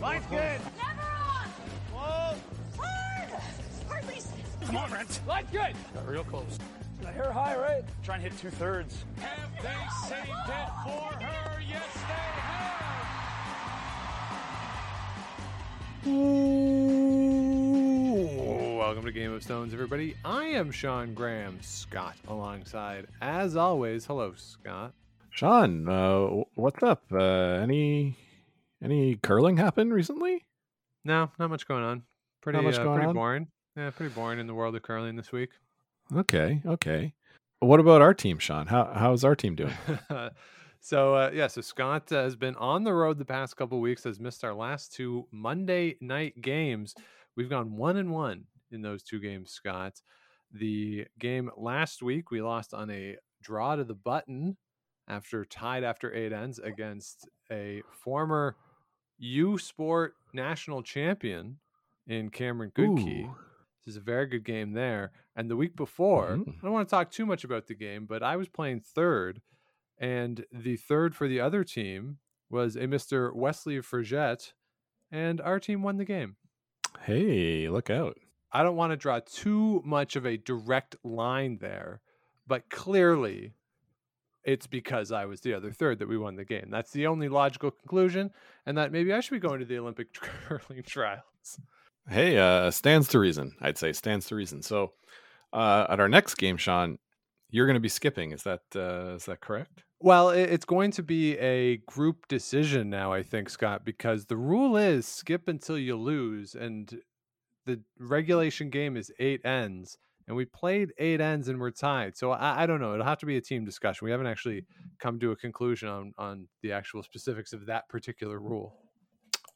Line's good. Never on! Whoa. Hard! Hardly. Come on, Brent. Line's good. Got real close. I hear high, right? Try and hit two thirds. Have they saved it for her? Yes, they Ooh, welcome to Game of Stones, everybody. I am Sean Graham, Scott, alongside, as always. Hello, Scott. Sean, uh, what's up? Uh, any any curling happen recently? No, not much going on. Pretty, much uh, going pretty on? boring. Yeah, pretty boring in the world of curling this week. Okay, okay. What about our team, Sean? How how's our team doing? so uh, yeah, so Scott uh, has been on the road the past couple weeks. Has missed our last two Monday night games. We've gone one and one in those two games, Scott. The game last week we lost on a draw to the button after tied after eight ends against a former U Sport national champion in Cameron Goodkey. Ooh. This is a very good game there. And the week before, Mhm. I don't want to talk too much about the game, but I was playing third, and the third for the other team was a Mr. Wesley Forget, and our team won the game. Hey, look out! I don't want to draw too much of a direct line there, but clearly it's because I was the other third that we won the game. That's the only logical conclusion, and that maybe I should be going to the Olympic curling trials. Hey, uh, stands to reason. I'd say stands to reason. So, uh, at our next game, Sean, you're going to be skipping. Is that uh, is that correct? Well, it's going to be a group decision now, I think, Scott, because the rule is skip until you lose, and the regulation game is eight ends, and we played eight ends and we're tied. So I, I don't know. It'll have to be a team discussion. We haven't actually come to a conclusion on on the actual specifics of that particular rule.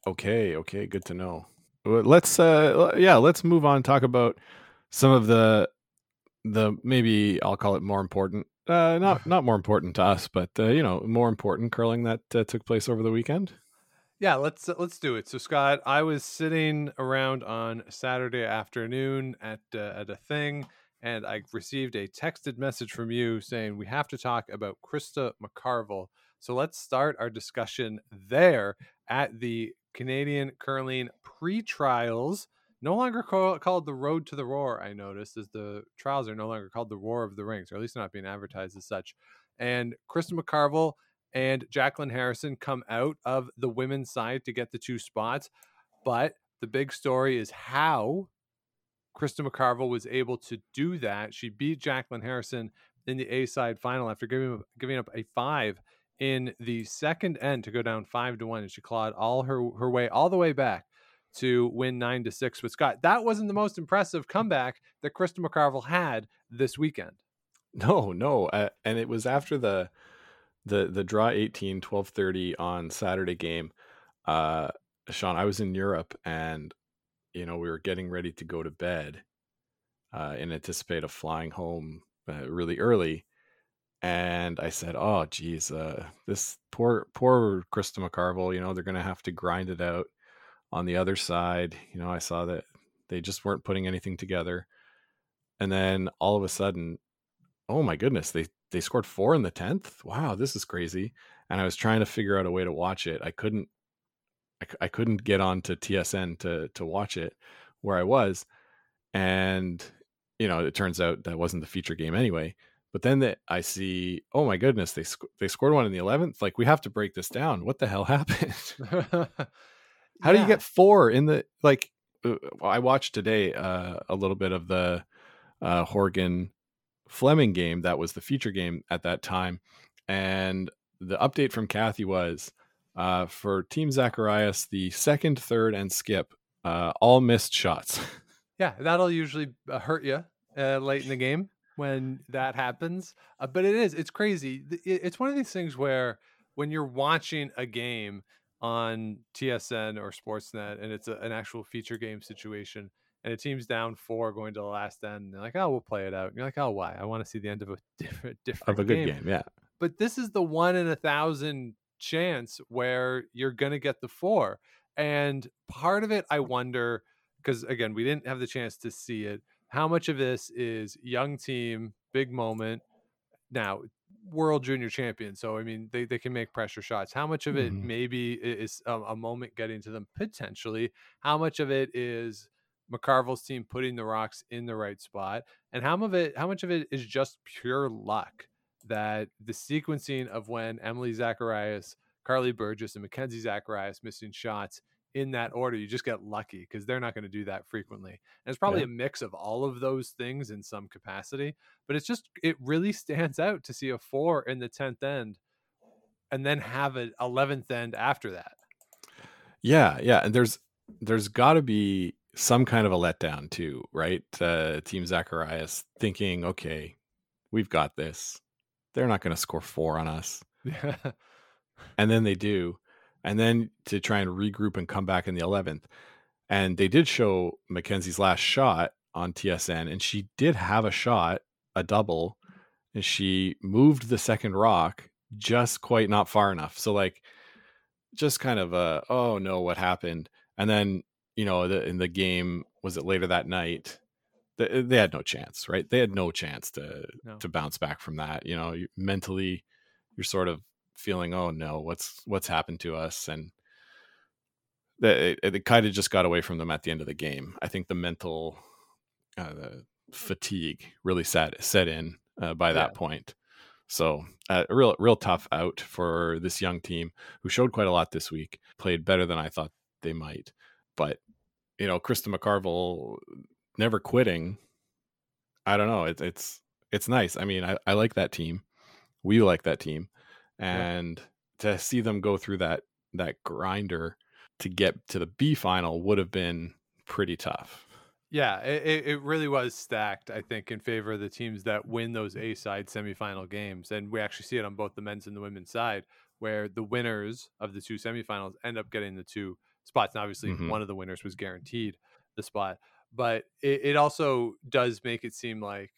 Okay, okay, good to know. Let's uh, yeah, let's move on. Talk about some of the the maybe I'll call it more important. Uh, not not more important to us, but uh, you know, more important curling that uh, took place over the weekend. Yeah, let's uh, let's do it. So Scott, I was sitting around on Saturday afternoon at uh, at a thing, and I received a texted message from you saying we have to talk about Krista McCarville. So let's start our discussion there at the Canadian curling pre-trials. No longer call, called the Road to the Roar. I noticed as the trials are no longer called the Roar of the Rings, or at least not being advertised as such. And Krista McCarville and Jacqueline Harrison come out of the women's side to get the two spots. But the big story is how Krista McCarville was able to do that. She beat Jacqueline Harrison in the A side final after giving up, giving up a five in the second end to go down five to one, and she clawed all her her way all the way back to win nine to six with Scott. That wasn't the most impressive comeback that Krista McCarville had this weekend. No, no, uh, and it was after the the the draw 18 12:30 on Saturday game. Uh Sean, I was in Europe and you know, we were getting ready to go to bed uh in anticipate of flying home uh, really early. And I said, "Oh geez, uh this poor poor Krista McCarville, you know, they're going to have to grind it out on the other side." You know, I saw that they just weren't putting anything together. And then all of a sudden, oh my goodness, they they scored four in the tenth. Wow, this is crazy. And I was trying to figure out a way to watch it. I couldn't, I couldn't get on to TSN to to watch it where I was, and you know, it turns out that wasn't the feature game anyway. But then that I see, oh my goodness, they sc- they scored one in the eleventh. Like we have to break this down. What the hell happened? How do you get four in the like? uh, I watched today uh, a little bit of the uh, Horgan Fleming game. That was the feature game at that time, and the update from Kathy was uh, for Team Zacharias, the second, third, and skip uh, all missed shots. Yeah, that'll usually uh, hurt you uh, late in the game when that happens. Uh, but it is, it's crazy. It's one of these things where when you're watching a game on TSN or Sportsnet and it's a, an actual feature game situation and a team's down four going to the last end, and they're like, oh, we'll play it out. And you're like, oh, why? I want to see the end of a different, different of a good game. Yeah. but this is the one in a thousand chance where you're going to get the four. And part of it, I wonder, because again, we didn't have the chance to see it. How much of this is young team, big moment? Now, world junior champion. So I mean, they, they can make pressure shots. How much of it Mhm. maybe is a, a moment getting to them potentially? How much of it is McCarville's team putting the rocks in the right spot, and how much of it how much of it is just pure luck that the sequencing of when Emily Zacharias, Karlee Burgess, and Mackenzie Zacharias missing shots in that order, you just get lucky because they're not going to do that frequently. And it's probably Yeah. a mix of all of those things in some capacity, but it's just it really stands out to see a four in the tenth end, and then have an eleventh end after that. Yeah, yeah, and there's there's got to be some kind of a letdown too, right? Uh, Team Zacharias thinking, okay, we've got this. They're not going to score four on us, Yeah, and then they do, and then to try and regroup and come back in the eleventh, and they did show Mackenzie's last shot on TSN, and she did have a shot, a double, and she moved the second rock just quite not far enough. So like, just kind of a oh no, what happened? And then you know, the, in the game was it later that night? They, they had no chance, right? They had no chance to No. to bounce back from that. You know, you, mentally, you're sort of feeling, oh no, what's what's happened to us? And it, it kind of just got away from them at the end of the game. I think the mental uh, the fatigue really set set in uh, by that Yeah. point. So uh, a real real tough out for this young team who showed quite a lot this week. Played better than I thought they might, but you know, Krista McCarville never quitting. I don't know. It's it's it's nice. I mean, I, I like that team. We like that team, and to see them go through that that grinder to get to the B final would have been pretty tough. Yeah, it- it really was stacked, I think, in favor of the teams that win those A side semifinal games. And we actually see it on both the men's and the women's side, where the winners of the two semifinals end up getting the two spots. And obviously, Mhm. one of the winners was guaranteed the spot. But it, it also does make it seem like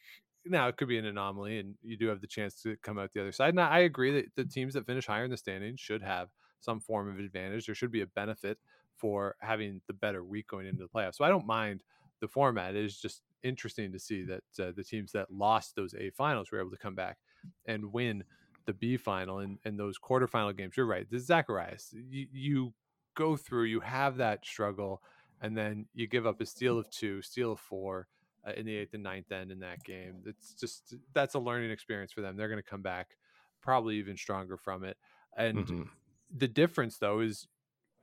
now it could be an anomaly and you do have the chance to come out the other side. And I agree that the teams that finish higher in the standings should have some form of advantage. There should be a benefit for having the better week going into the playoffs. So I don't mind the format. It is just interesting to see that uh, the teams that lost those A finals were able to come back and win the B final and, and those quarterfinal games. You're right. This Zacharias, you, you go through, you have that struggle, and then you give up a steal of two, steal of four uh, in the eighth and ninth end in that game. It's just that's a learning experience for them. They're going to come back probably even stronger from it. And Mhm. the difference though is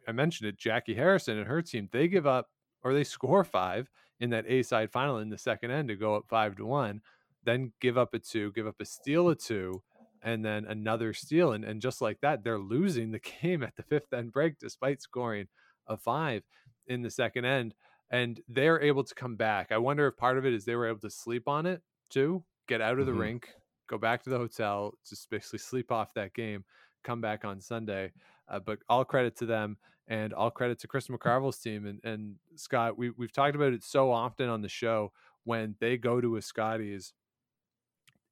I mentioned it, Jackie Harrison and her team, they give up or they score five in that A side final in the second end to go up five to one, then give up a two, give up a steal of two, and then another steal. And, and just like that, they're losing the game at the fifth end break despite scoring a five in the second end. And they're able to come back. I wonder if part of it is they were able to sleep on it too, get out of the Mhm. rink, go back to the hotel, just basically sleep off that game, come back on Sunday. Uh, but all credit to them and all credit to Chris McCarville's team. And, and Scott, we, we've talked about it so often on the show when they go to a Scotties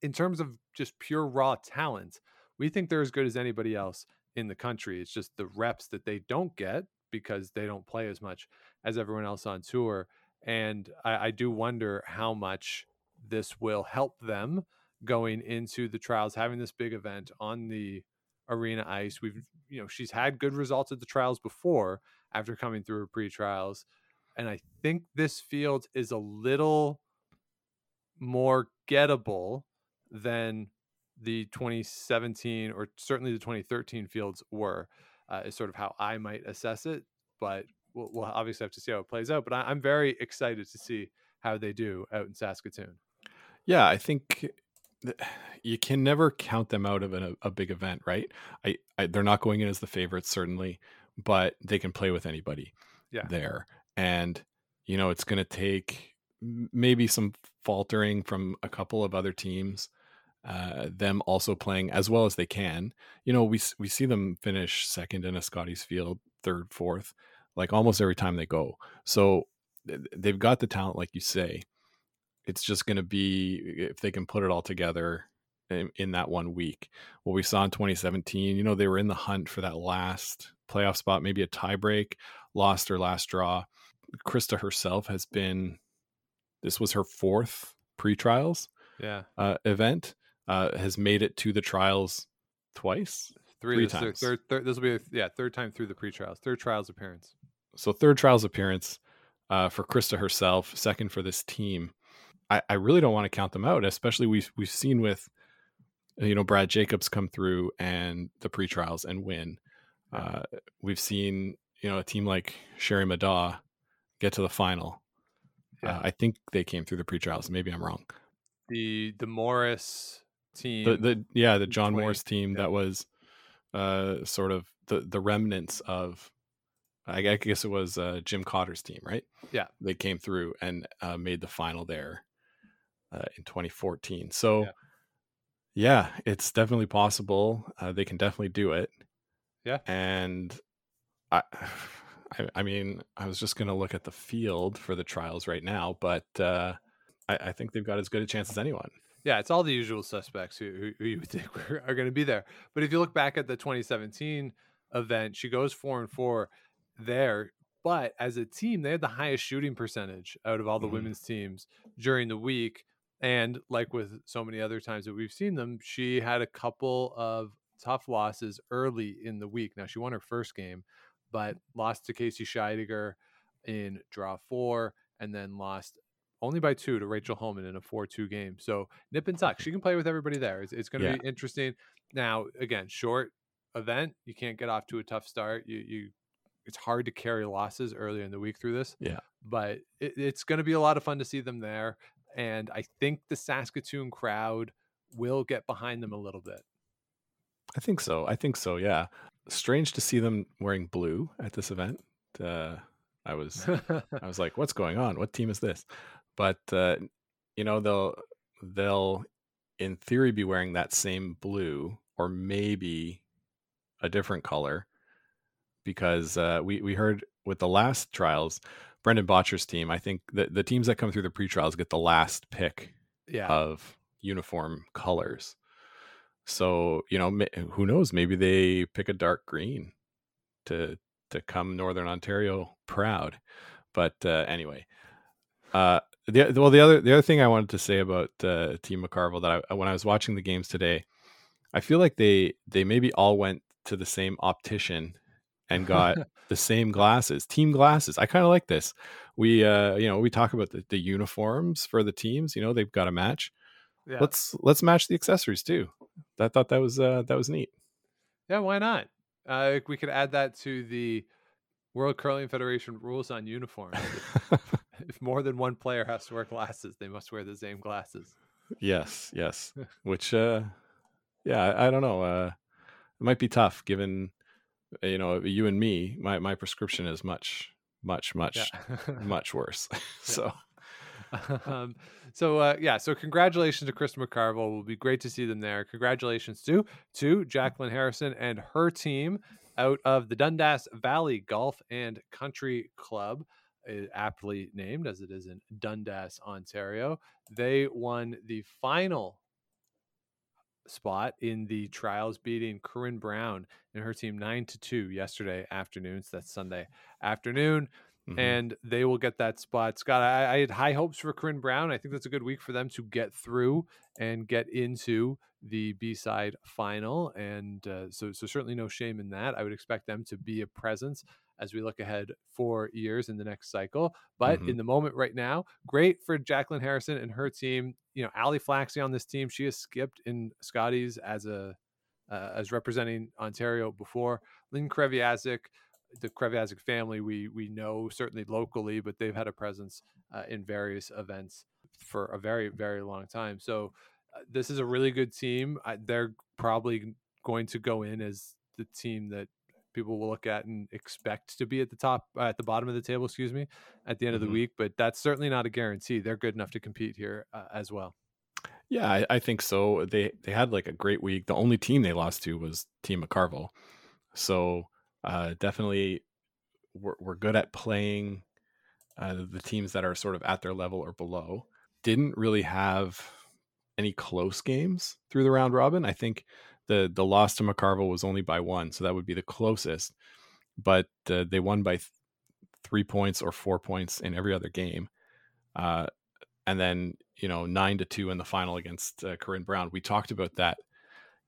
in terms of just pure raw talent, we think they're as good as anybody else in the country. It's just the reps that they don't get because they don't play as much as everyone else on tour. And I, I do wonder how much this will help them going into the trials, having this big event on the arena ice. We've, you know, she's had good results at the trials before after coming through her pre trials. And I think this field is a little more gettable than the 2017 or certainly the 2013 fields were, uh, is sort of how I might assess it. But we'll, we'll obviously have to see how it plays out. But I, I'm very excited to see how they do out in Saskatoon. Yeah, I think you can never count them out of an, a big event, right? I, I they're not going in as the favorites certainly, but they can play with anybody Yeah. there. And you know, it's going to take maybe some faltering from a couple of other teams. Uh, them also playing as well as they can. You know, we we see them finish second in a Scotties field, third, fourth, like almost every time they go. So they've got the talent, like you say it's just going to be if they can put it all together in, in, that one week. What we saw in 2017, you know, they were in the hunt for that last playoff spot, maybe a tiebreak, lost her last draw. Krista herself has been, this was her fourth pre trials Yeah. uh, event. Uh, has made it to the trials twice. Three, Three times. Third, third, this will be a, yeah third time through the pre-trials, third trials appearance. So third trials appearance uh, for Krista herself, second for this team. I, I really don't want to count them out, especially we've we've seen with you know Brad Jacobs come through and the pre-trials and win. Uh, we've seen you know a team like Sherry Middaugh get to the final. Yeah. Uh, I think they came through the pre-trials. Maybe I'm wrong. The the Morris team. The the yeah the John 20, Morris team yeah. that was uh, sort of the the remnants of I guess it was uh, Jim Cotter's team, right? Yeah. they came through and uh, made the final there uh, in 2014. So, Yeah. yeah. it's definitely possible. Uh, they can definitely do it. Yeah. and I, I, I mean, I was just gonna look at the field for the trials right now, but uh, I, I think they've got as good a chance as anyone. Yeah, it's all the usual suspects who, who, who you would think were, are going to be there. But if you look back at the 2017 event, she goes four and four there. But as a team, they had the highest shooting percentage out of all the Mhm. women's teams during the week. And like with so many other times that we've seen them, she had a couple of tough losses early in the week. Now she won her first game, but lost to Casey Scheidegger in draw four, and then lost only by two to Rachel Homan in a 4 2 game. So nip and tuck. She can play with everybody there. It's, it's going to Yeah. be interesting. Now, again, short event. You can't get off to a tough start. You, you, it's hard to carry losses early in the week through this. Yeah. But it, it's going to be a lot of fun to see them there. And I think the Saskatoon crowd will get behind them a little bit. I think so. I think so. Yeah. Strange to see them wearing blue at this event. Uh, I was I was like, "What's going on? What team is this?" But uh, you know, they'll they'll in theory be wearing that same blue or maybe a different color because uh, we we heard with the last trials, Brendan Bottcher's team. I think the the teams that come through the pre-trials get the last pick yeah. of uniform colors. So you know, who knows? Maybe they pick a dark green to to come Northern Ontario proud. But uh, anyway, uh, the well, the other the other thing I wanted to say about uh, Team McCarville that I, when I was watching the games today, I feel like they they maybe all went to the same optician and got the same glasses, team glasses. I kind of like this. We uh, you know we talk about the, the uniforms for the teams. You know they've got to match. yeah. Let's let's match the accessories too. I thought that was uh, that was neat. Yeah, why not? Uh, we could add that to the World Curling Federation rules on uniforms. If, more than one player has to wear glasses, they must wear the same glasses. yes, yes. Which uh, yeah, I, I don't know. Uh, it might be tough given uh, you know you and me. My my prescription is much much much Yeah. much worse. so um, so uh, yeah, so congratulations to Chris McCarville. It will be great to see them there. Congratulations to to Jacqueline Harrison and her team out of the Dundas Valley Golf and Country Club, aptly named as it is in Dundas, Ontario. They won the final spot in the trials, beating Corryn Brown and her team nine to two yesterday afternoon. So that's Sunday afternoon mhm. and they will get that spot. Scott, I, I had high hopes for Corryn Brown. I think that's a good week for them to get through and get into the B side final, and uh, so so certainly no shame in that. I would expect them to be a presence as we look ahead four years in the next cycle. But Mhm. in the moment right now, great for Jacqueline Harrison and her team. You know, Ali Flaxey on this team, she has skipped in Scotties as a uh, as representing Ontario before. Lynn Kreviazuk, the Kreviazuk family, we we know certainly locally, but they've had a presence uh, in various events for a very very long time. So uh, this is a really good team. I, they're probably going to go in as the team that people will look at and expect to be at the top uh, at the bottom of the table excuse me at the end of Mhm. the week but that's certainly not a guarantee they're good enough to compete here uh, as well Yeah, I, I think so. They they had like a great week. The only team they lost to was Team McCarville. So uh, definitely, we're, we're good at playing uh, the teams that are sort of at their level or below. Didn't really have any close games through the round robin. I think the the loss to McCarville was only by one, so that would be the closest. But uh, they won by th- three points or four points in every other game. Uh, and then you know nine to two in the final against uh, Corryn Brown. We talked about that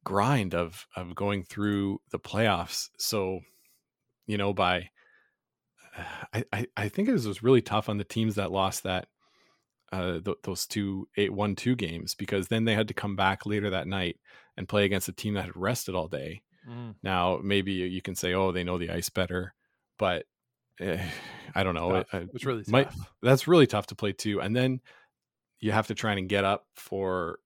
grind of of going through the playoffs. So you know by I, I, I think it was, was really tough on the teams that lost that uh, th- those two eight one two games because then they had to come back later that night and play against a team that had rested all day. Mm. Now maybe you can say, oh, they know the ice better, but eh, I don't know. It, It's really tough. might- that's really tough to play too. And then you have to try and get up for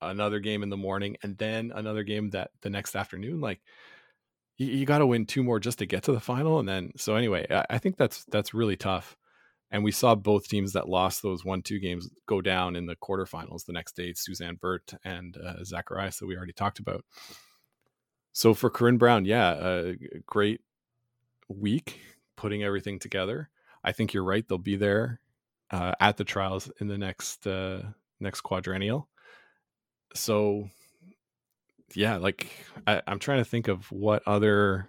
another game in the morning and then another game that the next afternoon. Like you, you got to win two more just to get to the final. And then, so anyway, I, I think that's, that's really tough. And we saw both teams that lost those one, two games go down in the quarterfinals the next day, Suzanne Birt and uh, Zacharias that we already talked about. So for Corryn Brown, yeah, a great week putting everything together. I think you're right. They'll be there uh, at the trials in the next uh, next quadrennial. So, yeah, like I, I'm trying to think of what other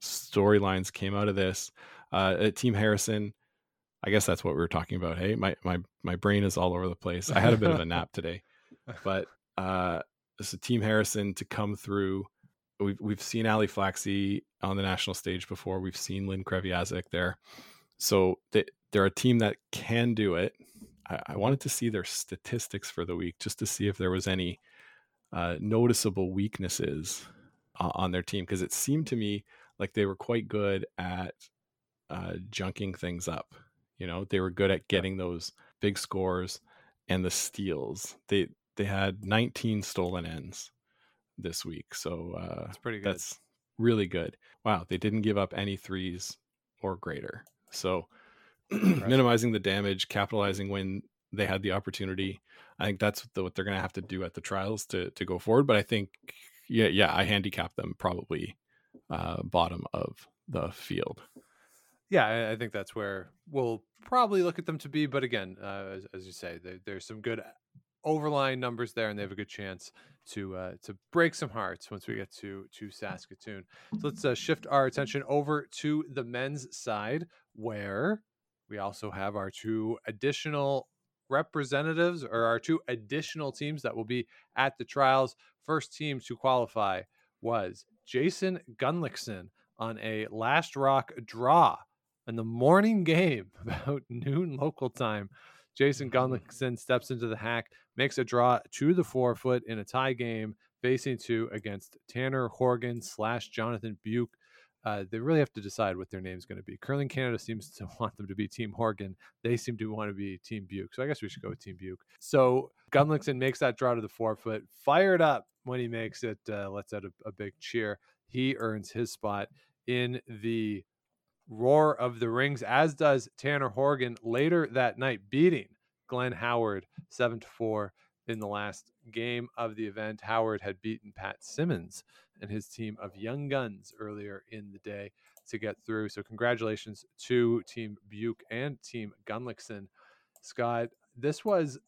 storylines came out of this. Uh, Team Harrison, I guess that's what we were talking about. Hey, my my my brain is all over the place. I had a bit of a nap today, but uh, so Team Harrison to come through. We've we've seen Ali Flaxey on the national stage before. We've seen Lynn Kreviazuk there. So they, they're a team that can do it. I, I wanted to see their statistics for the week just to see if there was any uh, noticeable weaknesses uh, on their team because it seemed to me like they were quite good at uh, junking things up. You know, they were good at getting those big scores and the steals. They they had 19 stolen ends this week, so uh, That's pretty good. that's really good. Wow, they didn't give up any threes or greater. So minimizing the damage, capitalizing when they had the opportunity. I think that's the, what they're going to have to do at the trials to to go forward. But I think, yeah, yeah, I handicap them probably uh, bottom of the field. yeah, I think that's where we'll probably look at them to be. But again, uh, as, as you say, there, there's some good overlying numbers there, and they have a good chance to uh, to break some hearts once we get to to Saskatoon. So let's uh, shift our attention over to the men's side, where we also have our two additional representatives or our two additional teams that will be at the trials. First team to qualify was Jason Gunnlaugson on a last rock draw in the morning game about noon local time. Jason Gunnlaugson steps into the hack, makes a draw to the forefoot in a tie game, facing two against Tanner Horgan slash Jonathan Beuk. Uh, they really have to decide what their name is going to be. Curling Canada seems to want them to be Team Horgan. They seem to want to be Team Beuk. So I guess we should go with Team Beuk. So Gunnlaugson makes that draw to the forefoot, fired up when he makes it, uh, lets out a, a big cheer. He earns his spot in the roar of the rings, as does Tanner Horgan later that night, beating Glenn Howard seven to four in the last game of the event. Howard had beaten Pat Simmons and his team of young guns earlier in the day to get through. So congratulations to Team Beuk and Team Gunnlaugson. Scott, this was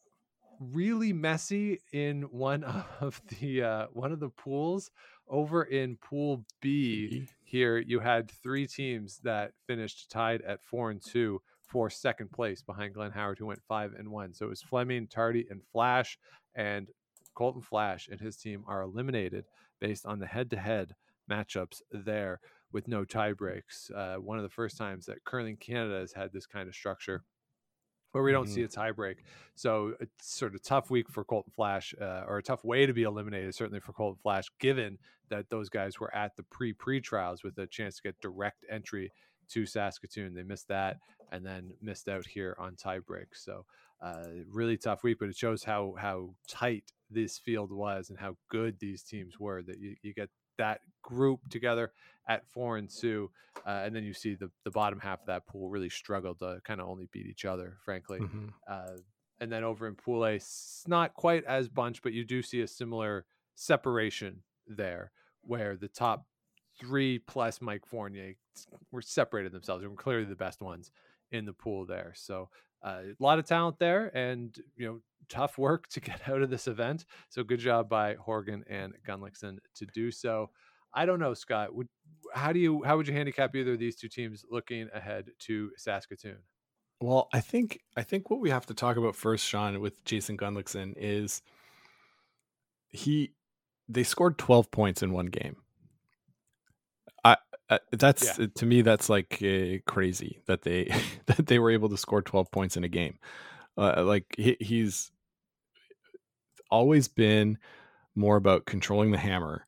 really messy in one of the uh, one of the pools over in Pool B here you had three teams that finished tied at four and two for second place behind Glenn Howard, who went five and one. So it was Fleming, Tardi, and Flasch, and Colton Flasch and his team are eliminated based on the head-to-head matchups there with no tie breaks. Uh, one of the first times that Curling Canada has had this kind of structure where we don't see a tie break. So it's sort of tough week for Colton Flasch, uh, or a tough way to be eliminated, certainly for Colton Flasch, given that those guys were at the pre pre trials with a chance to get direct entry to Saskatoon. They missed that and then missed out here on tie break. So uh, really tough week, but it shows how how tight this field was and how good these teams were. That you, you get that group together at four and two, uh, and then you see the the bottom half of that pool really struggled to kind of only beat each other, frankly. Mhm. Uh, and then over in Pool A, s- not quite as bunch, but you do see a similar separation there, where the top three plus Mike Fournier were separated themselves. They were clearly the best ones in the pool there. So uh, a lot of talent there, and you know, tough work to get out of this event. So good job by Horgan and Gunnlaugson to do so. I don't know, Scott. Would how do you how would you handicap either of these two teams looking ahead to Saskatoon? Well, I think I think what we have to talk about first, Sean, with Jason Gunnlaugson is he they scored 12 points in one game. I uh, that's Yeah. to me that's like uh, crazy that they that they were able to score 12 points in a game. Uh, like he, he's always been more about controlling the hammer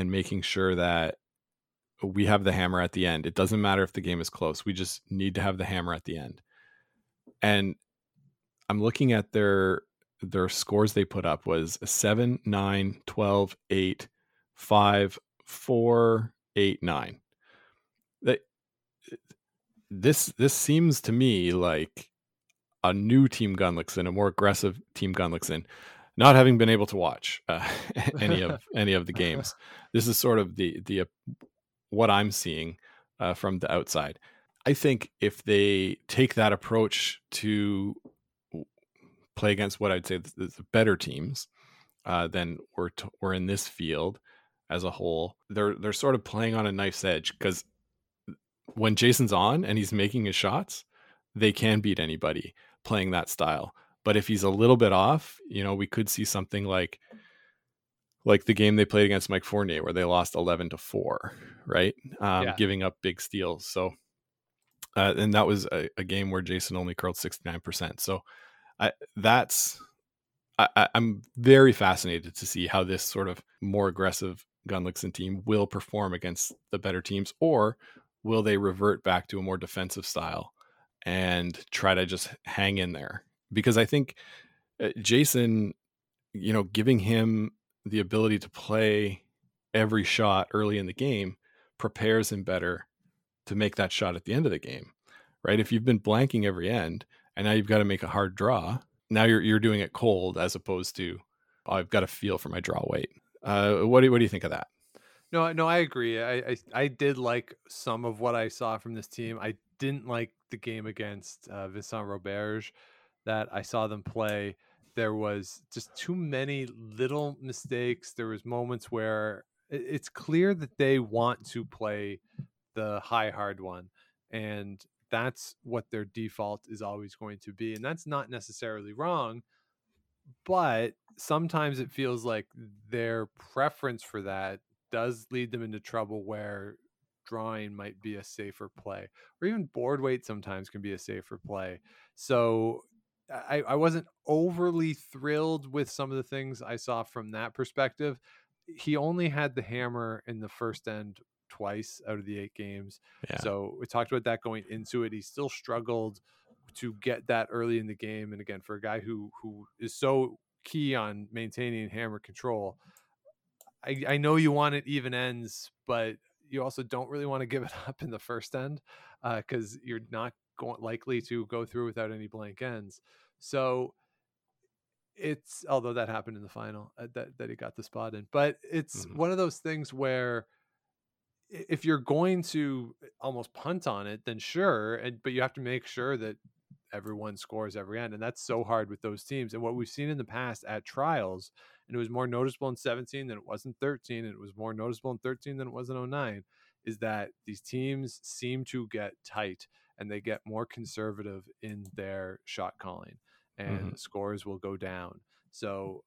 and making sure that we have the hammer at the end. It doesn't matter if the game is close. We just need to have the hammer at the end. And I'm looking at their their scores they put up was 7, 9, 12, 8, 5, 4, 8, 9. That this this seems to me like a new team Gunnlaugson, a more aggressive team Gunnlaugson, not having been able to watch uh, any of any of the games. This is sort of the the uh, what I'm seeing uh, from the outside. I think if they take that approach to play against what I'd say the, the better teams, uh, then we're t- we're in this field as a whole. They're they're sort of playing on a knife's edge because when Jason's on and he's making his shots, they can beat anybody playing that style. But if he's a little bit off, you know, we could see something like like the game they played against Mike Fournier where they lost 11 to 4, right? Um, Yeah. giving up big steals. So uh, and that was a, a game where Jason only curled 69%. So I, that's I, I'm very fascinated to see how this sort of more aggressive Gunnlaugson team will perform against the better teams, or will they revert back to a more defensive style and try to just hang in there? Because I think uh, Jason, you know, giving him the ability to play every shot early in the game prepares him better to make that shot at the end of the game, right? If you've been blanking every end and now you've got to make a hard draw, now you're you're doing it cold as opposed to oh, I've got a feel for my draw weight. Uh, what do what do you think of that? No, no, I agree. I, I I did like some of what I saw from this team. I didn't like the game against uh, Vincent Roberge that I saw them play. There was just too many little mistakes. There was moments where it's clear that they want to play the high hard one, and that's what their default is always going to be, and that's not necessarily wrong but sometimes it feels like their preference for that does lead them into trouble where drawing might be a safer play or even board weight sometimes can be a safer play so I, I wasn't overly thrilled with some of the things i saw from that perspective he only had the hammer in the first end twice out of the eight games Yeah. so we talked about that going into it he still struggled to get that early in the game and again for a guy who who is so key on maintaining hammer control I, I know you want it even ends, but you also don't really want to give it up in the first end uh, because you're not going likely to go through without any blank ends. So it's although that happened in the final uh, that that he got the spot in, but it's Mhm. one of those things where if you're going to almost punt on it, then sure, and but you have to make sure that everyone scores every end, and that's so hard with those teams. And what we've seen in the past at trials, and it was more noticeable in 17 than it was in 13, and it was more noticeable in 13 than it was in 09, is that these teams seem to get tight and they get more conservative in their shot calling, and mm-hmm. scores will go down. Mm. So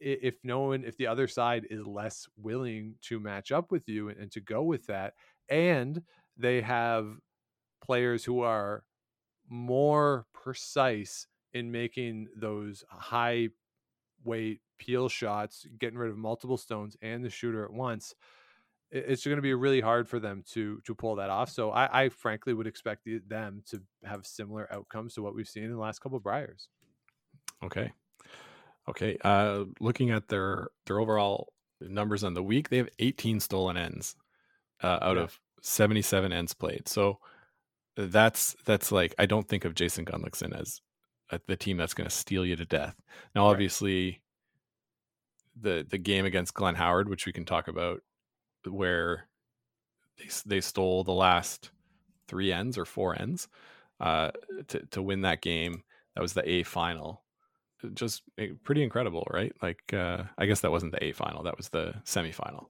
if no one if the other side is less willing to match up with you and, to go with that and they have players who are more precise in making those high weight peel shots getting rid of multiple stones and the shooter at once it's going to be really hard for them to to pull that off so i, I frankly would expect them to have similar outcomes to what we've seen in the last couple of Briers Okay. Okay. Uh, looking at their their overall numbers on the week, they have 18 stolen ends uh, out Yeah. of 77 ends played. So that's that's like I don't think of Jason Gunnlaugson as uh, the team that's going to steal you to death. Now, Right. obviously, the the game against Glenn Howard, which we can talk about, where they they stole the last three ends or four ends uh, to to win that game. That was the A final. Just eh, pretty incredible, right? Like uh, I guess that wasn't the A final. That was the semifinal.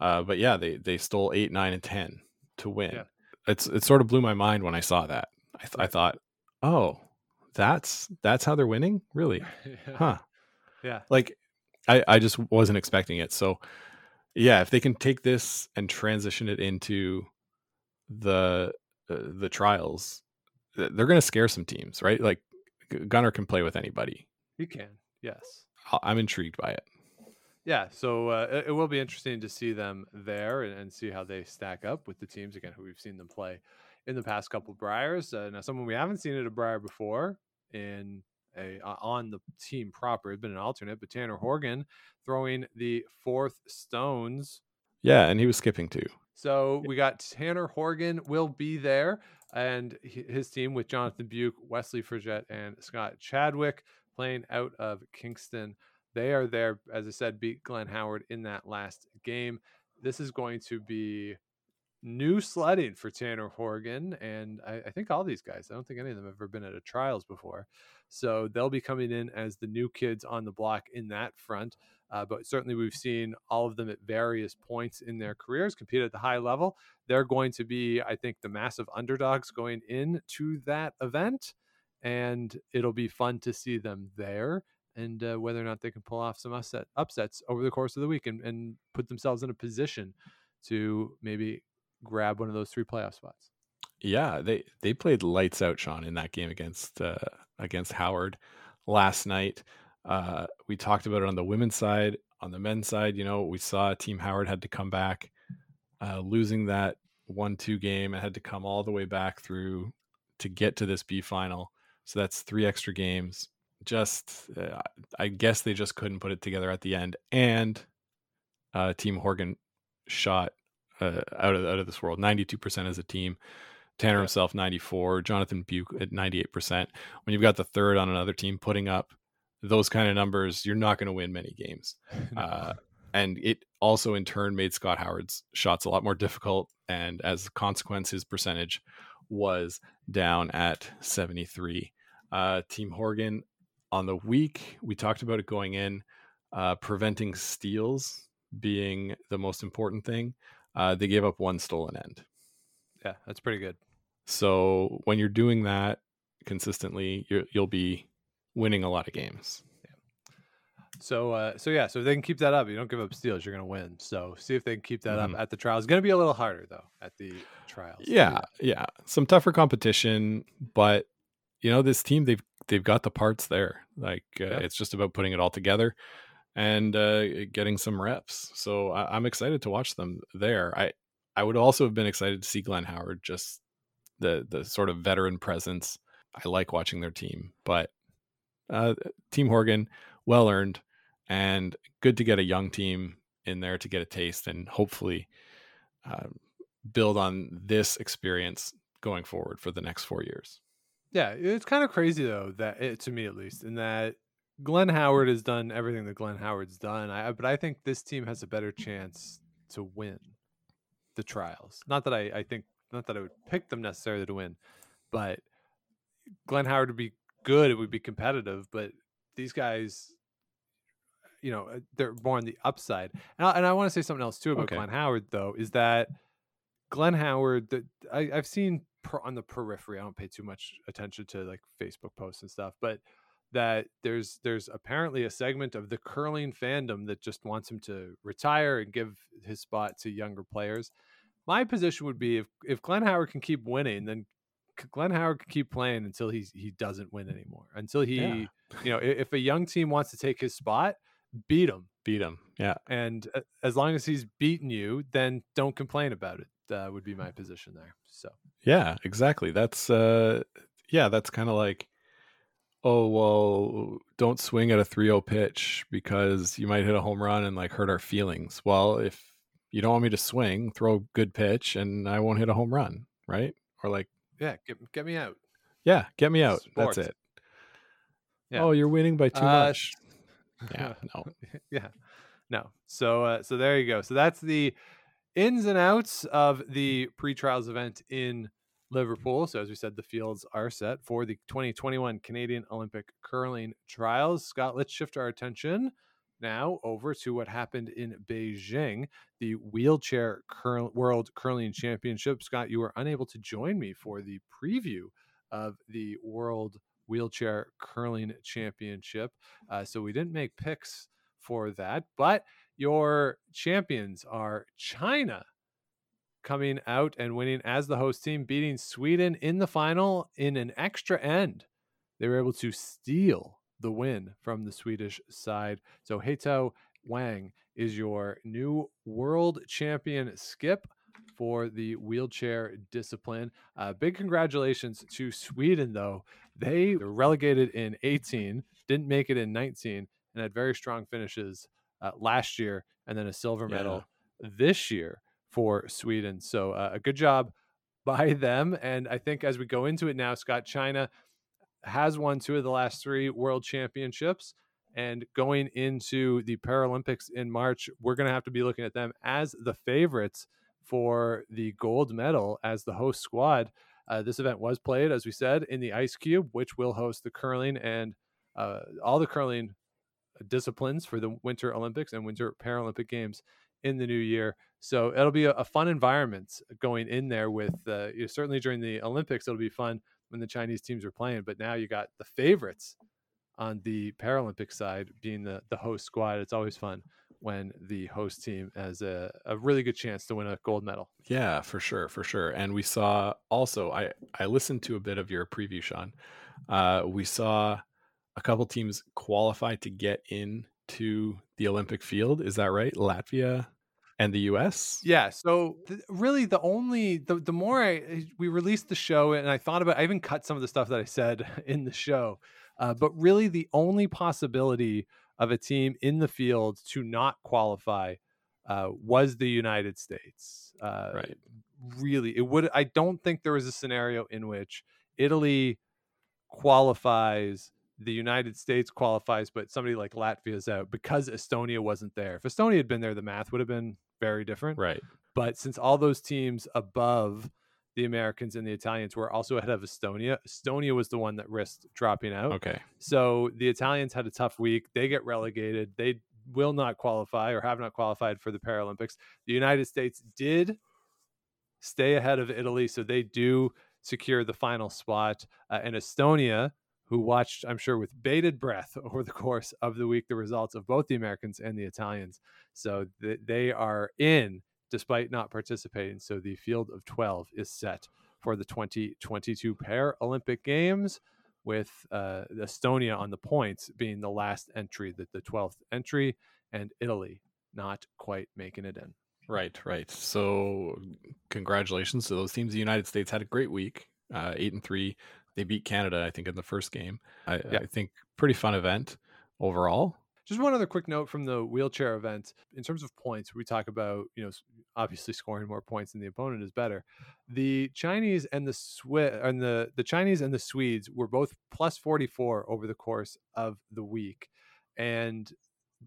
Uh, but yeah, they they stole eight, nine, and ten to win. Yeah. It's it sort of blew my mind when I saw that. I, th- I thought, Oh, that's that's how they're winning, really? yeah. Huh? yeah. Like, I I just wasn't expecting it. So, yeah, if they can take this and transition it into the uh, the trials, they're going to scare some teams, right? Like, Gunner can play with anybody. You can. Yes. I'm intrigued by it. Yeah, so uh, it, it will be interesting to see them there and, and see how they stack up with the teams again who we've seen them play in the past couple of Briers. Uh, now, someone we haven't seen at a Brier before in a uh, on the team proper has been an alternate, but Tanner Horgan throwing the fourth stones. Yeah, and he was skipping too. So we got Tanner Horgan will be there, and his team with Jonathan Beuk, Wesley Forget, and Scott Chadwick playing out of Kingston. They are there, as I said, beat Glenn Howard in that last game. This is going to be new sledding for Tanner Horgan, and I, I think all these guys. I don't think any of them have ever been at a trials before, so they'll be coming in as the new kids on the block in that front. Uh, but certainly, we've seen all of them at various points in their careers compete at the high level. They're going to be, I think, the massive underdogs going into that event, and it'll be fun to see them there and uh, whether or not they can pull off some upset upsets over the course of the week and, and put themselves in a position to maybe grab one of those three playoff spots. Yeah, they they played lights out, Sean, in that game against uh, against Howard last night. Uh, we talked about it on the women's side. On the men's side, you know, we saw Team Howard had to come back, uh, losing that one-two game, and had to come all the way back through to get to this B final. So that's three extra games. Just, uh, I guess they just couldn't put it together at the end. And uh, Team Horgan shot uh, out of out of this world, ninety-two percent as a team. Tanner Yeah. himself 94, Jonathan Beuk at 98%. When you've got the third on another team putting up those kind of numbers, you're not going to win many games. Uh, and it also in turn made Scott Howard's shots a lot more difficult. And as a consequence, his percentage was down at 73. Uh, Team Horgan on the week, we talked about it going in, uh, preventing steals being the most important thing. Uh, they gave up one stolen end. yeah, that's pretty good. So when you're doing that consistently, you're, you'll be winning a lot of games. So, uh, so yeah, so if they can keep that up, you don't give up steals, you're going to win. So, see if they can keep that Mhm. up at the trials. It's going to be a little harder though at the trials. Yeah, yeah, some tougher competition, but you know this team they've they've got the parts there. Like uh, Yeah. it's just about putting it all together and uh, getting some reps. So I, I'm excited to watch them there. I I would also have been excited to see Glenn Howard just the the sort of veteran presence. I like watching their team, but uh, Team Horgan well earned and good to get a young team in there to get a taste and hopefully uh, build on this experience going forward for the next four years. Yeah, it's kind of crazy though that it, to me at least, in that Glenn Howard has done everything that Glenn Howard's done. I but I think this team has a better chance to win the trials. Not that I, I think not that I would pick them necessarily to win, but Glenn Howard would be good. It would be competitive, but these guys, you know, uh, they're more on the upside. And I, and I want to say something else too about Okay. Glenn Howard though is that Glenn Howard, that I, I've seen per, on the periphery. I don't pay too much attention to like Facebook posts and stuff, but that there's there's apparently a segment of the curling fandom that just wants him to retire and give his spot to younger players. My position would be if if Glenn Howard can keep winning, then Glenn Howard can keep playing until he he doesn't win anymore. Until he, Yeah. you know, if a young team wants to take his spot, beat him. Beat him, Yeah. And uh, as long as he's beaten you, then don't complain about it. That would be my position there. So Yeah, exactly. That's uh yeah, that's kind of like oh well, don't swing at a 3-0 pitch because you might hit a home run and like hurt our feelings. Well, if you don't want me to swing, throw a good pitch and I won't hit a home run, right? Or like, yeah, get get me out. yeah, get me out. Sports. That's it. Yeah. Oh, you're winning by too Uh, much. Yeah, no. yeah no so uh, so there you go so that's the ins and outs of the pre-trials event in liverpool. So as we said the fields are set for the 2021 canadian olympic curling trials. Scott let's shift our attention now over to what happened in beijing the wheelchair curl- world curling championship. Scott you were unable to join me for the preview of the World Wheelchair Curling Championship. Uh, so we didn't make picks for that, but your champions are China coming out and winning as the host team, beating Sweden in the final in an extra end. They were able to steal the win from the Swedish side. So Haitao Wang is your new world champion skip for the wheelchair discipline. Uh, big congratulations to Sweden, though. They were relegated in 18, didn't make it in 19, and had very strong finishes uh, last year, and then a silver medal this year for Sweden. So uh, a good job by them. And I think as we go into it now, Scott, China has won two of the last three world championships. And going into the Paralympics in March, we're going to have to be looking at them as the favorites for the gold medal as the host squad. Uh, this event was played, as we said, in the Ice Cube, which will host the curling and uh, all the curling disciplines for the Winter Olympics and Winter Paralympic Games in the new year. So it'll be a, a fun environment going in there with uh, you know, certainly during the Olympics, it'll be fun when the Chinese teams are playing. But now you got the favorites on the Paralympic side being the, the host squad. It's always fun when the host team has a, a really good chance to win a gold medal. Yeah, for sure, for sure. And we saw also, I, I listened to a bit of your preview, Sean. Uh, we saw a couple teams qualify to get into the Olympic field. Is that right? Latvia and the US? Yeah. So th- really, the only the the more I we released the show, and I thought about, I even cut some of the stuff that I said in the show. Uh, but really, the only possibility of a team in the field to not qualify uh, was the United States. Uh, Right. Really, it would. I don't think there was a scenario in which Italy qualifies, the United States qualifies, but somebody like Latvia is out because Estonia wasn't there. If Estonia had been there, the math would have been very different. Right. But since all those teams above the Americans and the Italians were also ahead of Estonia, Estonia was the one that risked dropping out. Okay. So the Italians had a tough week. They get relegated. They will not qualify or have not qualified for the Paralympics. The United States did stay ahead of Italy, so they do secure the final spot. Uh, and Estonia, who watched, I'm sure, with bated breath over the course of the week, the results of both the Americans and the Italians. So th- they are in despite not participating. So the field of 12 is set for the 2022 Paralympic Games with uh, Estonia on the points being the last entry, the, the 12th entry, and Italy not quite making it in. Right, right. So, congratulations to those teams. The United States had a great week, uh, eight and three. They beat Canada, I think, in the first game. I, Yeah. I think pretty fun event overall. Just one other quick note from the wheelchair event. In terms of points, we talk about, you know, obviously scoring more points than the opponent is better. The Chinese and the Swiss and the the Chinese and the Swedes were both plus 44 over the course of the week. And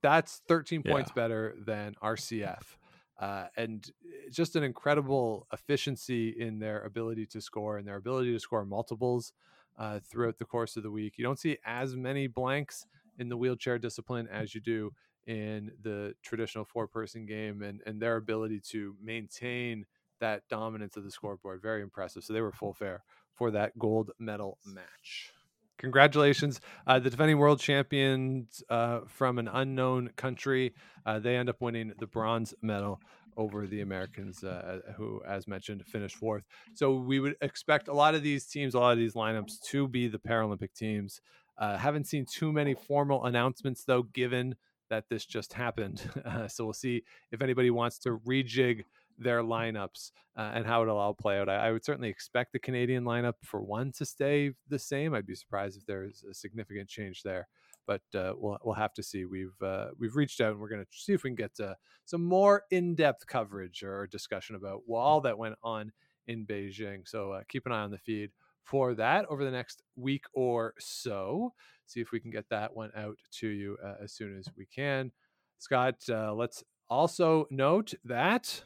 that's 13 points Yeah. better than RCF. Uh, and just an incredible efficiency in their ability to score and their ability to score multiples uh, throughout the course of the week. You don't see as many blanks in the wheelchair discipline as you do in the traditional four person game and, and their ability to maintain that dominance of the scoreboard. Very impressive. So they were full fare for that gold medal match. Congratulations. Uh, the defending world champions uh, from an unknown country, uh, they end up winning the bronze medal over the Americans, uh, who, as mentioned, finished fourth. So we would expect a lot of these teams, a lot of these lineups to be the Paralympic teams. Uh, haven't seen too many formal announcements, though, given that this just happened. So we'll see if anybody wants to rejig their lineups uh, and how it'll all play out. I, I would certainly expect the Canadian lineup for one to stay the same. I'd be surprised if there's a significant change there, but uh, we'll we'll have to see. We've uh, we've reached out and we're going to see if we can get uh, some more in depth coverage or discussion about all that went on in Beijing. So uh, keep an eye on the feed for that over the next week or so. See if we can get that one out to you uh, as soon as we can. Scott, let's also note that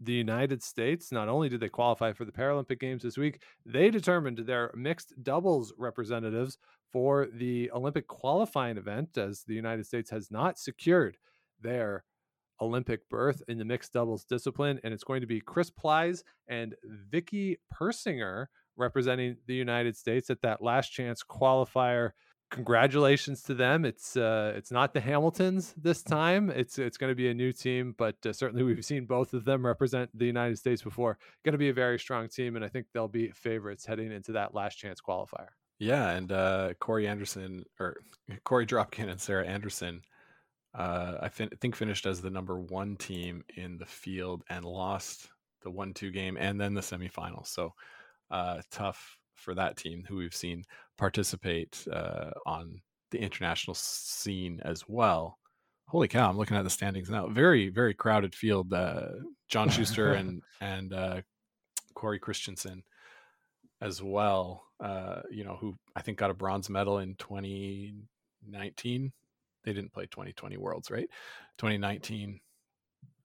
the United States, not only did they qualify for the Paralympic Games this week, they determined their mixed doubles representatives for the Olympic qualifying event, as the United States has not secured their Olympic berth in the mixed doubles discipline. And it's going to be Chris Plys and Vicky Persinger representing the United States at that last chance qualifier. Congratulations to them. It's uh, it's not the Hamiltons this time. It's it's going to be a new team, but uh, certainly we've seen both of them represent the United States before. Going to be a very strong team, and I think they'll be favorites heading into that last chance qualifier. Yeah, and uh, Corey Anderson or Korey Dropkin and Sarah Anderson, uh, I fin- think finished as the number one team in the field and lost the one-two game and then the semifinals. So uh, tough for that team who we've seen participate uh, on the international scene as well. Holy cow! I'm looking at the standings now. Very very crowded field. Uh, John Shuster and and uh, Cory Christensen as well. Uh, you know, who I think got a bronze medal in 2019. They didn't play 2020 Worlds, right? 2019.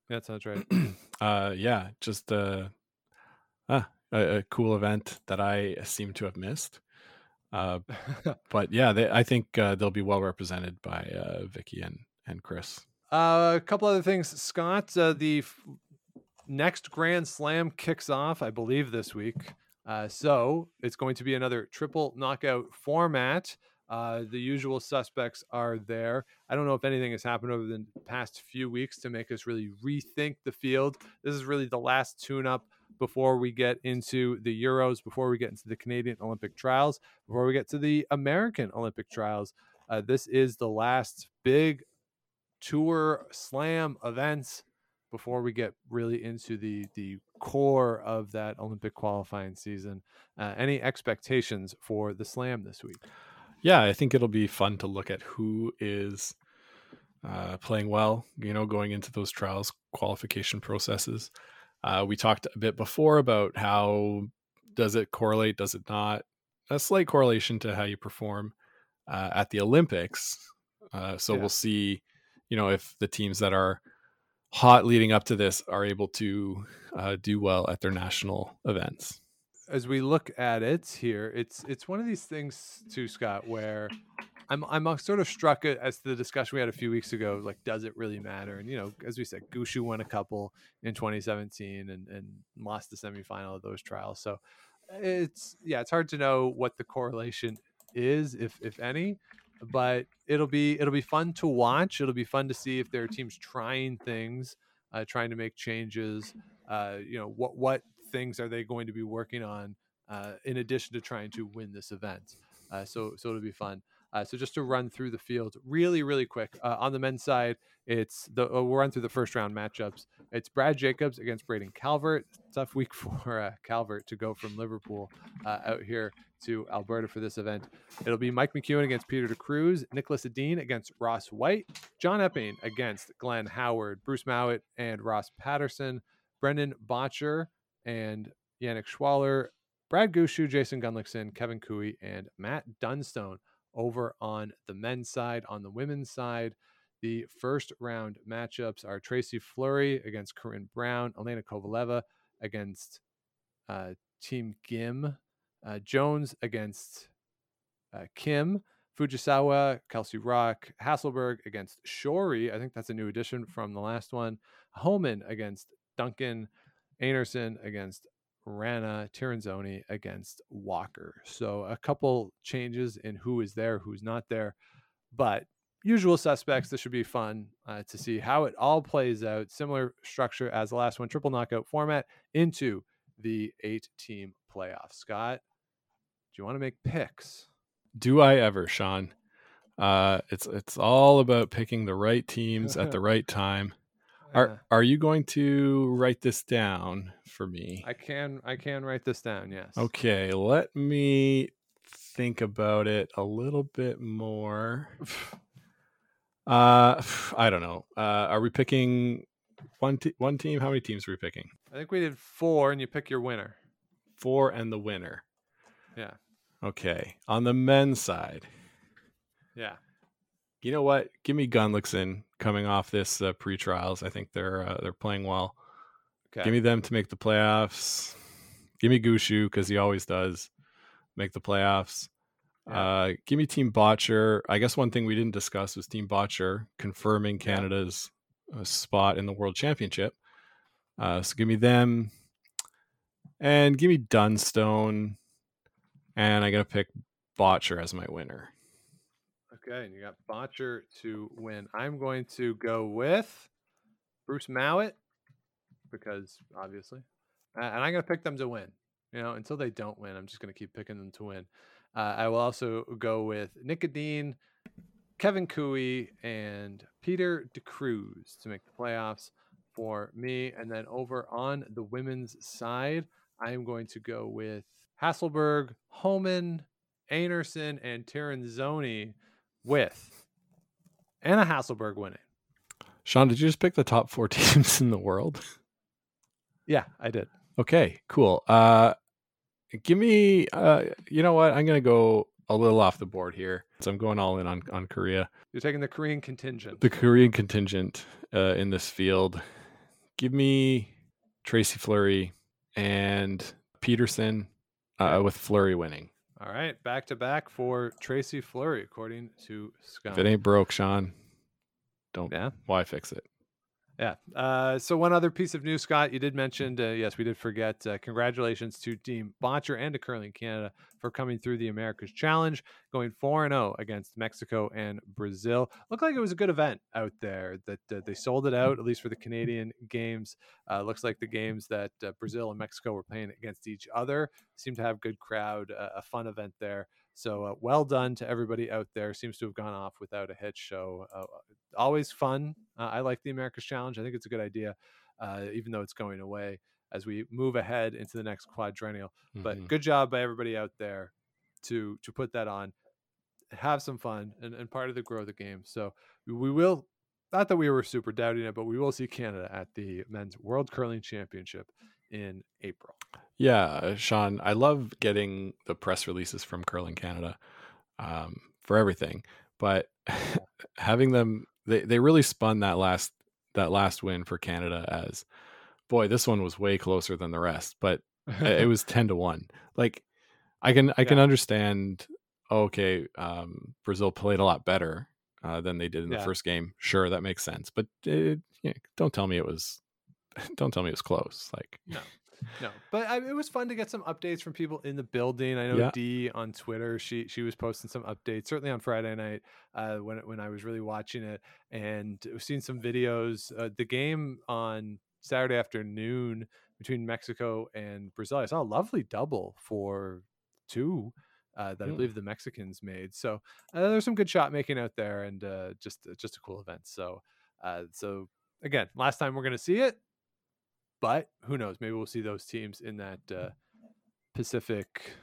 That sounds right. uh, yeah, just uh, ah, a, a, cool event that I seem to have missed. Uh, but yeah, they, I think uh, they'll be well represented by uh, Vicky and and Chris. Uh, a couple other things, Scott. Uh, the f- next Grand Slam kicks off, I believe, this week. Uh, so it's going to be another triple knockout format. Uh, the usual suspects are there. I don't know if anything has happened over the past few weeks to make us really rethink the field. This is really the last tune up before we get into the Euros, before we get into the Canadian Olympic trials, before we get to the American Olympic trials. Uh, this is the last big tour slam events before we get really into the the core of that Olympic qualifying season. Uh, any expectations for the slam this week? Yeah, I think it'll be fun to look at who is uh, playing well. You know, going into those trials qualification processes. Uh, we talked a bit before about how does it correlate, does it not? A slight correlation to how you perform uh, at the Olympics. Uh, so yeah. we'll see, you know, if the teams that are hot leading up to this are able to uh, do well at their national events. As we look at it here, it's it's one of these things too, Scott, where I'm I'm sort of struck as the discussion we had a few weeks ago. Like, does it really matter? And you know, as we said, Gushue won a couple in 2017 and and lost the semifinal of those trials. So it's yeah, it's hard to know what the correlation is, if if any. But it'll be it'll be fun to watch. It'll be fun to see if there are teams trying things, uh, trying to make changes. Uh, you know, what what things are they going to be working on uh, in addition to trying to win this event? Uh, so so it'll be fun. Uh, so just to run through the field really, really quick. Uh, on the men's side, it's the uh, we'll run through the first round matchups. It's Brad Jacobs against Braden Calvert. Tough week for uh, Calvert to go from Liverpool uh, out here to Alberta for this event. It'll be Mike McEwen against Peter de Cruz, Niklas Edin against Ross Whyte, John Epping against Glenn Howard, Bruce Mouat and Ross Paterson, Brendan Bottcher and Yannick Schwaller, Brad Gushue, Jason Gunnlaugson, Kevin Koe, and Matt Dunstone over on the men's side. On the women's side, the first round matchups are Tracy Fleury against Corryn Brown, Alina Kovaleva against uh, Team Gim, uh, Jones against uh, Kim, Fujisawa, Kelsey Rocque, Hasselborg against Shori. I think that's a new addition from the last one. Homan against Duncan, Anderson against Rana Tirinzoni against Walker. So a couple changes in who is there, who's not there, but usual suspects. This should be fun uh, to see how it all plays out. Similar structure as the last one, triple knockout format into the eight team playoff. Scott, do you want to make picks? Do I ever, Sean? Uh, it's it's all about picking the right teams at the right time. Are are you going to write this down for me? I can I can write this down, yes. Okay, let me think about it a little bit more. Uh I don't know. Uh are we picking one te- one team? How many teams are we picking? I think we did 4 and you pick your winner. 4 and the winner. Yeah. Okay. On the men's side. Yeah you know what? Give me Gunnlaugson coming off this uh, pre-trials. I think they're uh, they're playing well. Okay. Give me them to make the playoffs. Give me Gushue because he always does make the playoffs. Yeah. Uh, give me Team Bottcher. I guess one thing we didn't discuss was Team Bottcher confirming Canada's yeah. Uh, spot in the World Championship. Uh, so give me them, and give me Dunstone and I'm gonna pick Bottcher as my winner. Okay, and you got Bottcher to win. I'm going to go with Bruce Mouat because obviously, uh, and I'm going to pick them to win. You know, until they don't win, I'm just going to keep picking them to win. Uh, I will also go with Nicodine, Kevin Koe, and Peter DeCruz to make the playoffs for me. And then over on the women's side, I am going to go with Hasselborg, Homan, Anderson, and Tirinzoni with Anna Hasselborg winning. Sean, did you just pick the top four teams in the world? Yeah, I did. Okay, cool. Uh, give me, uh, you know what? I'm gonna go a little off the board here. So I'm going all in on on Korea. You're taking the Korean contingent. The Korean contingent uh, in this field. Give me Tracy Fleury and Peterson uh, with Fleury winning. All right, back to back for Tracy Fleury, according to Scott. If it ain't broke, Sean, don't. Yeah. Why fix it? Yeah. Uh, so one other piece of news, Scott, you did mention. Uh, yes, we did forget. Uh, congratulations to Team Bottcher and to Curling Canada for coming through the Americas Challenge, going four and zero against Mexico and Brazil. Looked like it was a good event out there. That uh, they sold it out, at least for the Canadian games. Uh, looks like the games that uh, Brazil and Mexico were playing against each other seemed to have good crowd, a fun event there. So uh, well done to everybody out there. Seems to have gone off without a hitch. So uh, always fun. Uh, I like the America's Challenge. I think it's a good idea, uh, even though it's going away as we move ahead into the next quadrennial. Mm-hmm. But good job by everybody out there to to put that on, have some fun, and, and part of the grow of the game. So we will. Not that we were super doubting it, but we will see Canada at the men's World Curling Championship in April. Yeah, Sean, I love getting the press releases from Curling Canada um, for everything, but having them they they really spun that last that last win for Canada as boy, this one was way closer than the rest, but it was 10 to 1. Like I can I can understand okay, um, Brazil played a lot better uh, than they did in the first game. Sure, that makes sense, but it, yeah, don't tell me it was don't tell me it was close. Like no, no, but I, it was fun to get some updates from people in the building. I know yeah. Dee on Twitter, she she was posting some updates, certainly on Friday night uh, when when I was really watching it, and we've seen some videos. Uh, the game on Saturday afternoon between Mexico and Brazil, I saw a lovely double for two. Uh, that I believe the Mexicans made. So uh, there's some good shot making out there, and uh, just just a cool event. So uh, so again, last time we're going to see it, but who knows? Maybe we'll see those teams in that uh, Pacific,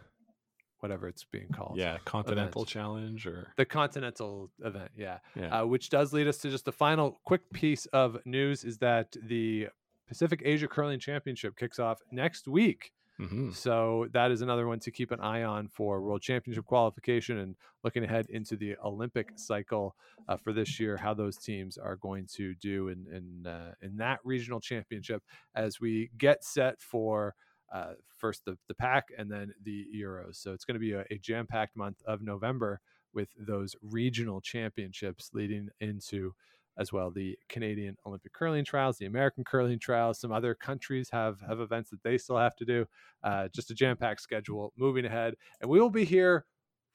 whatever it's being called. Yeah, Continental event. Challenge or the Continental event. Yeah, yeah. Uh, which does lead us to just the final quick piece of news is that the Pacific Asia Curling Championship kicks off next week. Mm-hmm. So that is another one to keep an eye on for World Championship qualification and looking ahead into the Olympic cycle uh, for this year, how those teams are going to do in in, uh, in that regional championship as we get set for. Uh, first the, the pack and then the Euros. So it's going to be a, a jam packed month of November with those regional championships leading into as well the Canadian Olympic curling trials, the American curling trials. Some other countries have have events that they still have to do. Uh, just a jam packed schedule moving ahead, and we will be here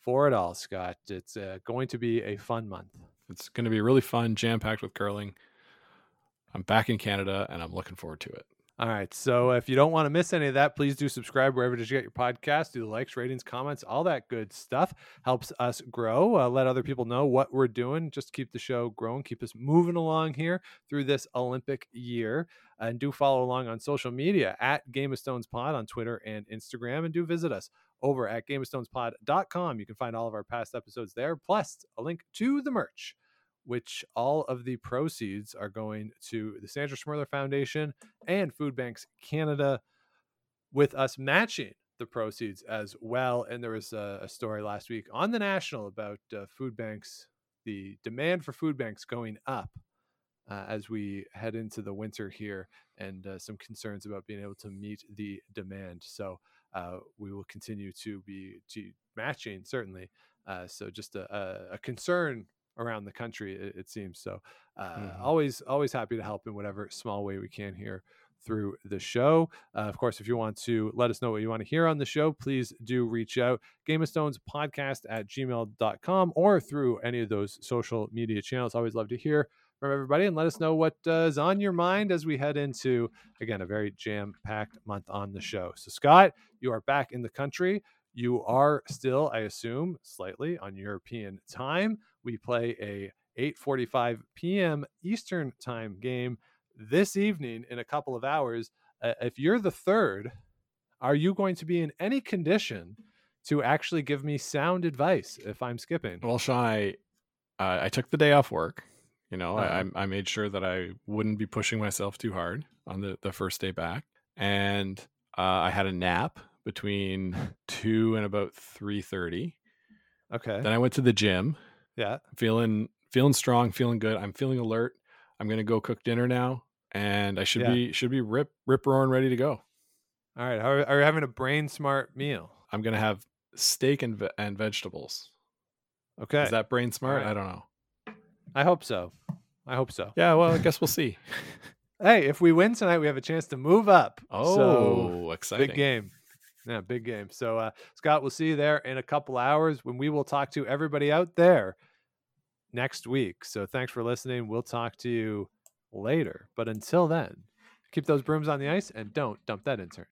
for it all, Scott. It's uh, going to be a fun month. It's going to be really fun, jam packed with curling. I'm back in Canada, and I'm looking forward to it. All right. So if you don't want to miss any of that, please do subscribe wherever you get your podcast. Do the likes, ratings, comments, all that good stuff. Helps us grow. Uh, let other people know what we're doing. Just keep the show growing. Keep us moving along here through this Olympic year. And do follow along on social media at Game of Stones Pod on Twitter and Instagram. And do visit us over at GameOfStonesPod.com. You can find all of our past episodes there, plus a link to the merch which all of the proceeds are going to the Sandra Schmirler Foundation and Food Banks Canada, with us matching the proceeds as well. And there was a, a story last week on the National about uh, food banks, the demand for food banks going up uh, as we head into the winter here, and uh, some concerns about being able to meet the demand. So uh, we will continue to be to matching certainly. Uh, so just a, a, a concern around the country it, it seems so uh, mm-hmm. always always happy to help in whatever small way we can here through the show. Uh, of course, if you want to let us know what you want to hear on the show, please do reach out. Game of Stones podcast at gmail.com or through any of those social media channels. Always love to hear from everybody and let us know what uh, is on your mind as we head into, again, a very jam packed month on the show. So, Scott, you are back in the country. You are still, I assume, slightly on European time. We play a 8:45 p.m. Eastern time game this evening in a couple of hours. Uh, if you're the third, are you going to be in any condition to actually give me sound advice if I'm skipping? Well, Sean, I uh, I took the day off work. You know, Uh-huh. I, I made sure that I wouldn't be pushing myself too hard on the, the first day back, and uh, I had a nap between two and about three thirty. Okay. Then I went to the gym, Yeah. feeling feeling strong, feeling good. I'm feeling alert. I'm gonna go cook dinner now, and I should Yeah. be should be rip rip roaring ready to go. All right. Are, are you having a brain smart meal? I'm gonna have steak and ve- and vegetables. Okay. Is that brain smart? right. I don't know. I hope so. I hope so. Yeah, well, I guess we'll see. Hey, if we win tonight, we have a chance to move up. Oh, So, exciting! big game. Yeah, big game. So, uh, Scott, we'll see you there in a couple hours when we will talk to everybody out there next week. So, thanks for listening. We'll talk to you later. But until then, keep those brooms on the ice and don't dump that intern.